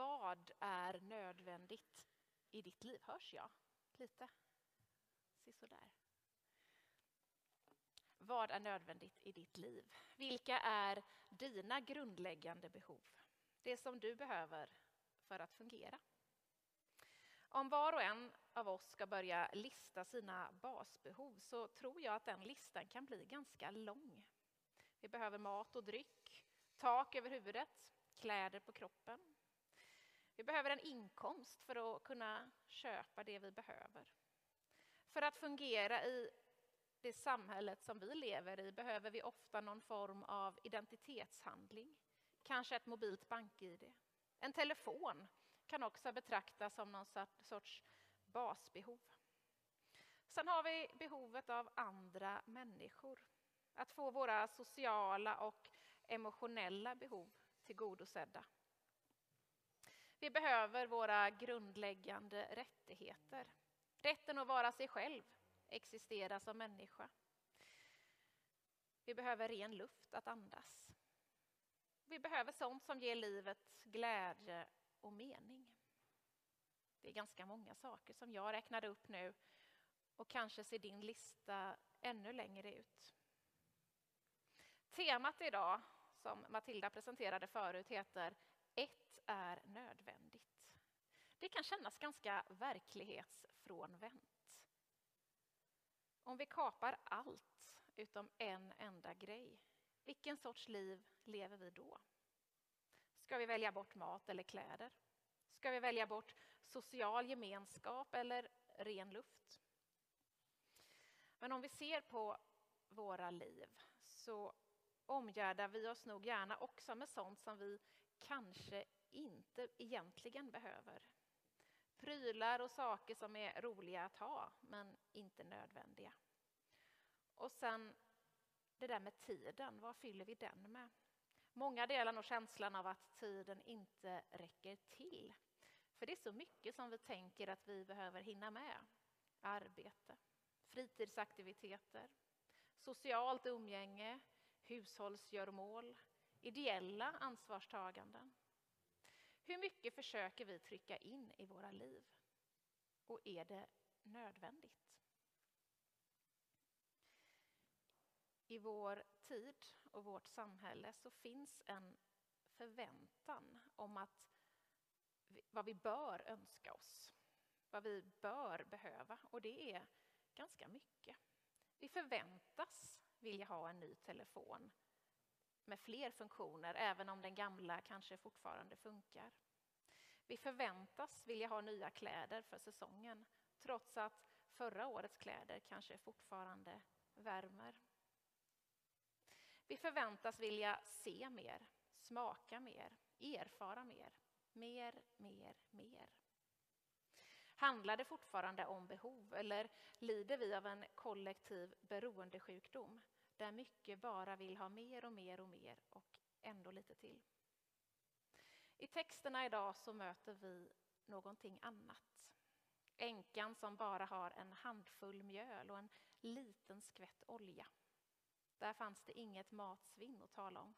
Vad är nödvändigt i ditt liv? Hörs jag lite? Sisådär. Vad är nödvändigt i ditt liv? Vilka är dina grundläggande behov? Det som du behöver för att fungera. Om var och en av oss ska börja lista sina basbehov så tror jag att den listan kan bli ganska lång. Vi behöver mat och dryck, tak över huvudet, kläder på kroppen. Vi behöver en inkomst för att kunna köpa det vi behöver. För att fungera i det samhället som vi lever i behöver vi ofta någon form av identitetshandling. Kanske ett mobilt bank-id. En telefon kan också betraktas som någon sorts basbehov. Sen har vi behovet av andra människor. Att få våra sociala och emotionella behov tillgodosedda. Vi behöver våra grundläggande rättigheter. Rätten att vara sig själv, existera som människa. Vi behöver ren luft att andas. Vi behöver sånt som ger livet glädje och mening. Det är ganska många saker som jag räknade upp nu och kanske ser din lista ännu längre ut. Temat idag, som Matilda presenterade förut, heter ett är nödvändigt. Det kan kännas ganska verklighetsfrånvänt. Om vi kapar allt utom en enda grej, vilken sorts liv lever vi då? Ska vi välja bort mat eller kläder? Ska vi välja bort social gemenskap eller ren luft? Men om vi ser på våra liv så omgärdar vi oss nog gärna också med sånt som vi kanske inte egentligen behöver. Prylar och saker som är roliga att ha, men inte nödvändiga. Och sen det där med tiden, vad fyller vi den med? Många delar nog känslan av att tiden inte räcker till. För det är så mycket som vi tänker att vi behöver hinna med. Arbete, fritidsaktiviteter, socialt umgänge, hushållsgörmål, ideella ansvarstaganden. Hur mycket försöker vi trycka in i våra liv? Och är det nödvändigt? I vår tid och vårt samhälle så finns en förväntan om att vad vi bör önska oss, vad vi bör behöva. Och det är ganska mycket. Vi förväntas vilja ha en ny telefon med fler funktioner, även om den gamla kanske fortfarande funkar. Vi förväntas vilja ha nya kläder för säsongen, trots att förra årets kläder kanske fortfarande värmer. Vi förväntas vilja se mer, smaka mer, erfara mer. Mer, mer, mer. Handlar det fortfarande om behov eller lider vi av en kollektiv beroendesjukdom där mycket bara vill ha mer och mer och mer och ändå lite till? I texterna idag så möter vi någonting annat. Änkan som bara har en handfull mjöl och en liten skvätt olja. Där fanns det inget matsvinn att tala om.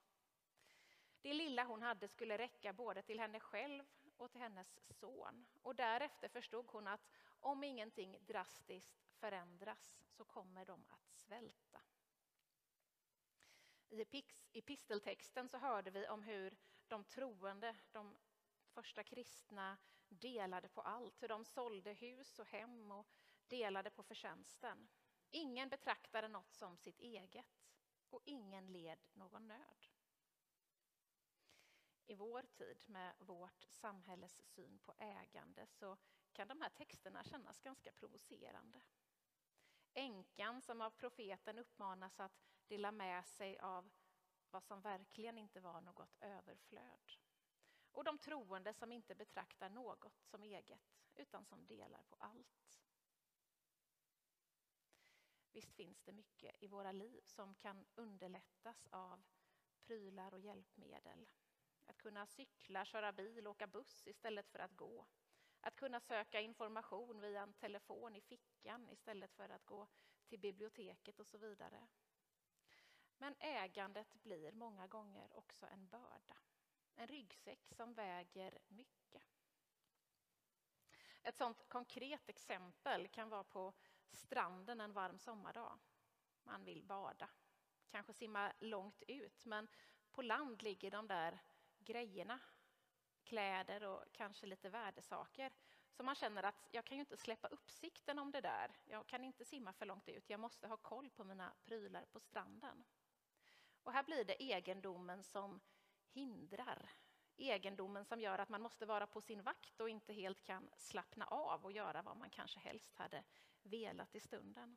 Det lilla hon hade skulle räcka både till henne själv och till hennes son. Och därefter förstod hon att om ingenting drastiskt förändras så kommer de att svälta. I episteltexten så hörde vi om hur de troende, de första kristna, delade på allt. Hur de sålde hus och hem och delade på förtjänsten. Ingen betraktade något som sitt eget och ingen led någon nöd. I vår tid med vårt samhälles syn på ägande så kan de här texterna kännas ganska provocerande. Änkan som av profeten uppmanas att dela med sig av vad som verkligen inte var något överflöd. Och de troende som inte betraktar något som eget utan som delar på allt. Visst finns det mycket i våra liv som kan underlättas av prylar och hjälpmedel. Att kunna cykla, köra bil, åka buss istället för att gå. Att kunna söka information via en telefon i fickan istället för att gå till biblioteket och så vidare. Men ägandet blir många gånger också en börda. En ryggsäck som väger mycket. Ett sådant konkret exempel kan vara på stranden en varm sommardag. Man vill bada, kanske simma långt ut, men på land ligger de där grejerna, kläder och kanske lite värdesaker. Så man känner att jag kan ju inte släppa uppsikten om det där. Jag kan inte simma för långt ut. Jag måste ha koll på mina prylar på stranden. Och här blir det egendomen som hindrar. Egendomen som gör att man måste vara på sin vakt och inte helt kan slappna av och göra vad man kanske helst hade velat i stunden.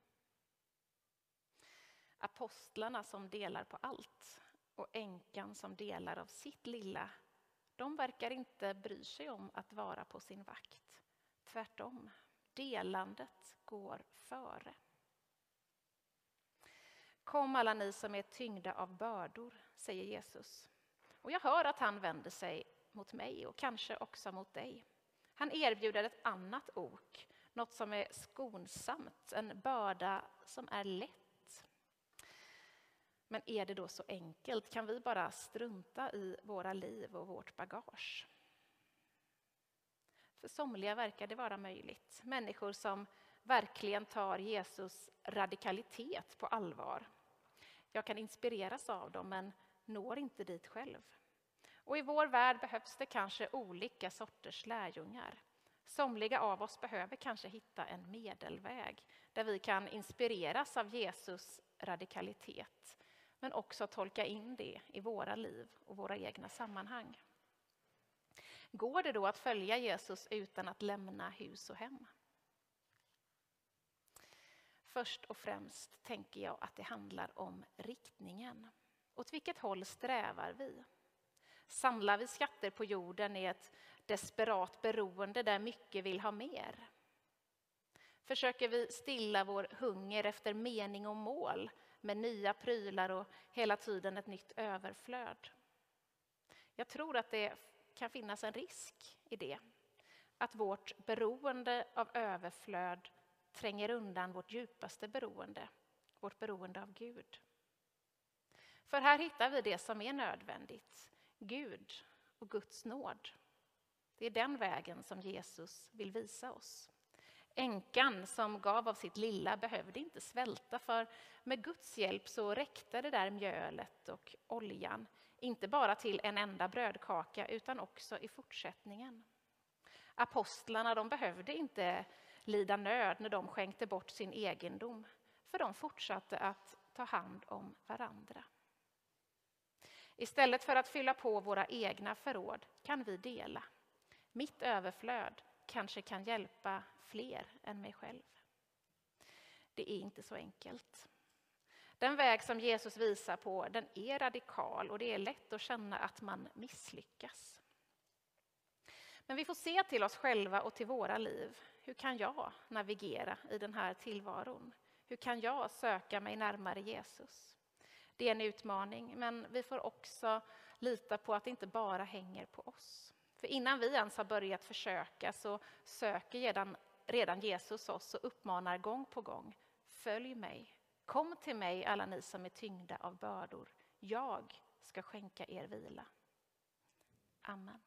Apostlarna som delar på allt och änkan som delar av sitt lilla, de verkar inte bry sig om att vara på sin vakt. Tvärtom, delandet går före. Kom alla ni som är tyngda av bördor, säger Jesus. Och jag hör att han vänder sig mot mig och kanske också mot dig. Han erbjuder ett annat ok, något som är skonsamt, en börda som är lätt. Men är det då så enkelt? Kan vi bara strunta i våra liv och vårt bagage? För somliga verkar det vara möjligt. Människor som verkligen tar Jesus radikalitet på allvar. Jag kan inspireras av dem, men når inte dit själv. Och i vår värld behövs det kanske olika sorters lärjungar. Somliga av oss behöver kanske hitta en medelväg där vi kan inspireras av Jesus radikalitet men också tolka in det i våra liv och våra egna sammanhang. Går det då att följa Jesus utan att lämna hus och hem? Först och främst tänker jag att det handlar om riktningen. Åt vilket håll strävar vi? Samlar vi skatter på jorden i ett desperat beroende där mycket vill ha mer? Försöker vi stilla vår hunger efter mening och mål med nya prylar och hela tiden ett nytt överflöd? Jag tror att det kan finnas en risk i det. Att vårt beroende av överflöd tränger undan vårt djupaste beroende, vårt beroende av Gud. För här hittar vi det som är nödvändigt, Gud och Guds nåd. Det är den vägen som Jesus vill visa oss. Änkan som gav av sitt lilla behövde inte svälta för med Guds hjälp så räckte det där mjölet och oljan inte bara till en enda brödkaka utan också i fortsättningen. Apostlarna de behövde inte lida nöd när de skänkte bort sin egendom för de fortsatte att ta hand om varandra. Istället för att fylla på våra egna förråd kan vi dela. Mitt överflöd kanske kan hjälpa fler än mig själv. Det är inte så enkelt. Den väg som Jesus visar på den är radikal och det är lätt att känna att man misslyckas. Men vi får se till oss själva och till våra liv. Hur kan jag navigera i den här tillvaron? Hur kan jag söka mig närmare Jesus? Det är en utmaning, men vi får också lita på att det inte bara hänger på oss. För innan vi ens har börjat försöka så söker redan, redan Jesus oss och uppmanar gång på gång. Följ mig. Kom till mig alla ni som är tyngda av bördor. Jag ska skänka er vila. Amen.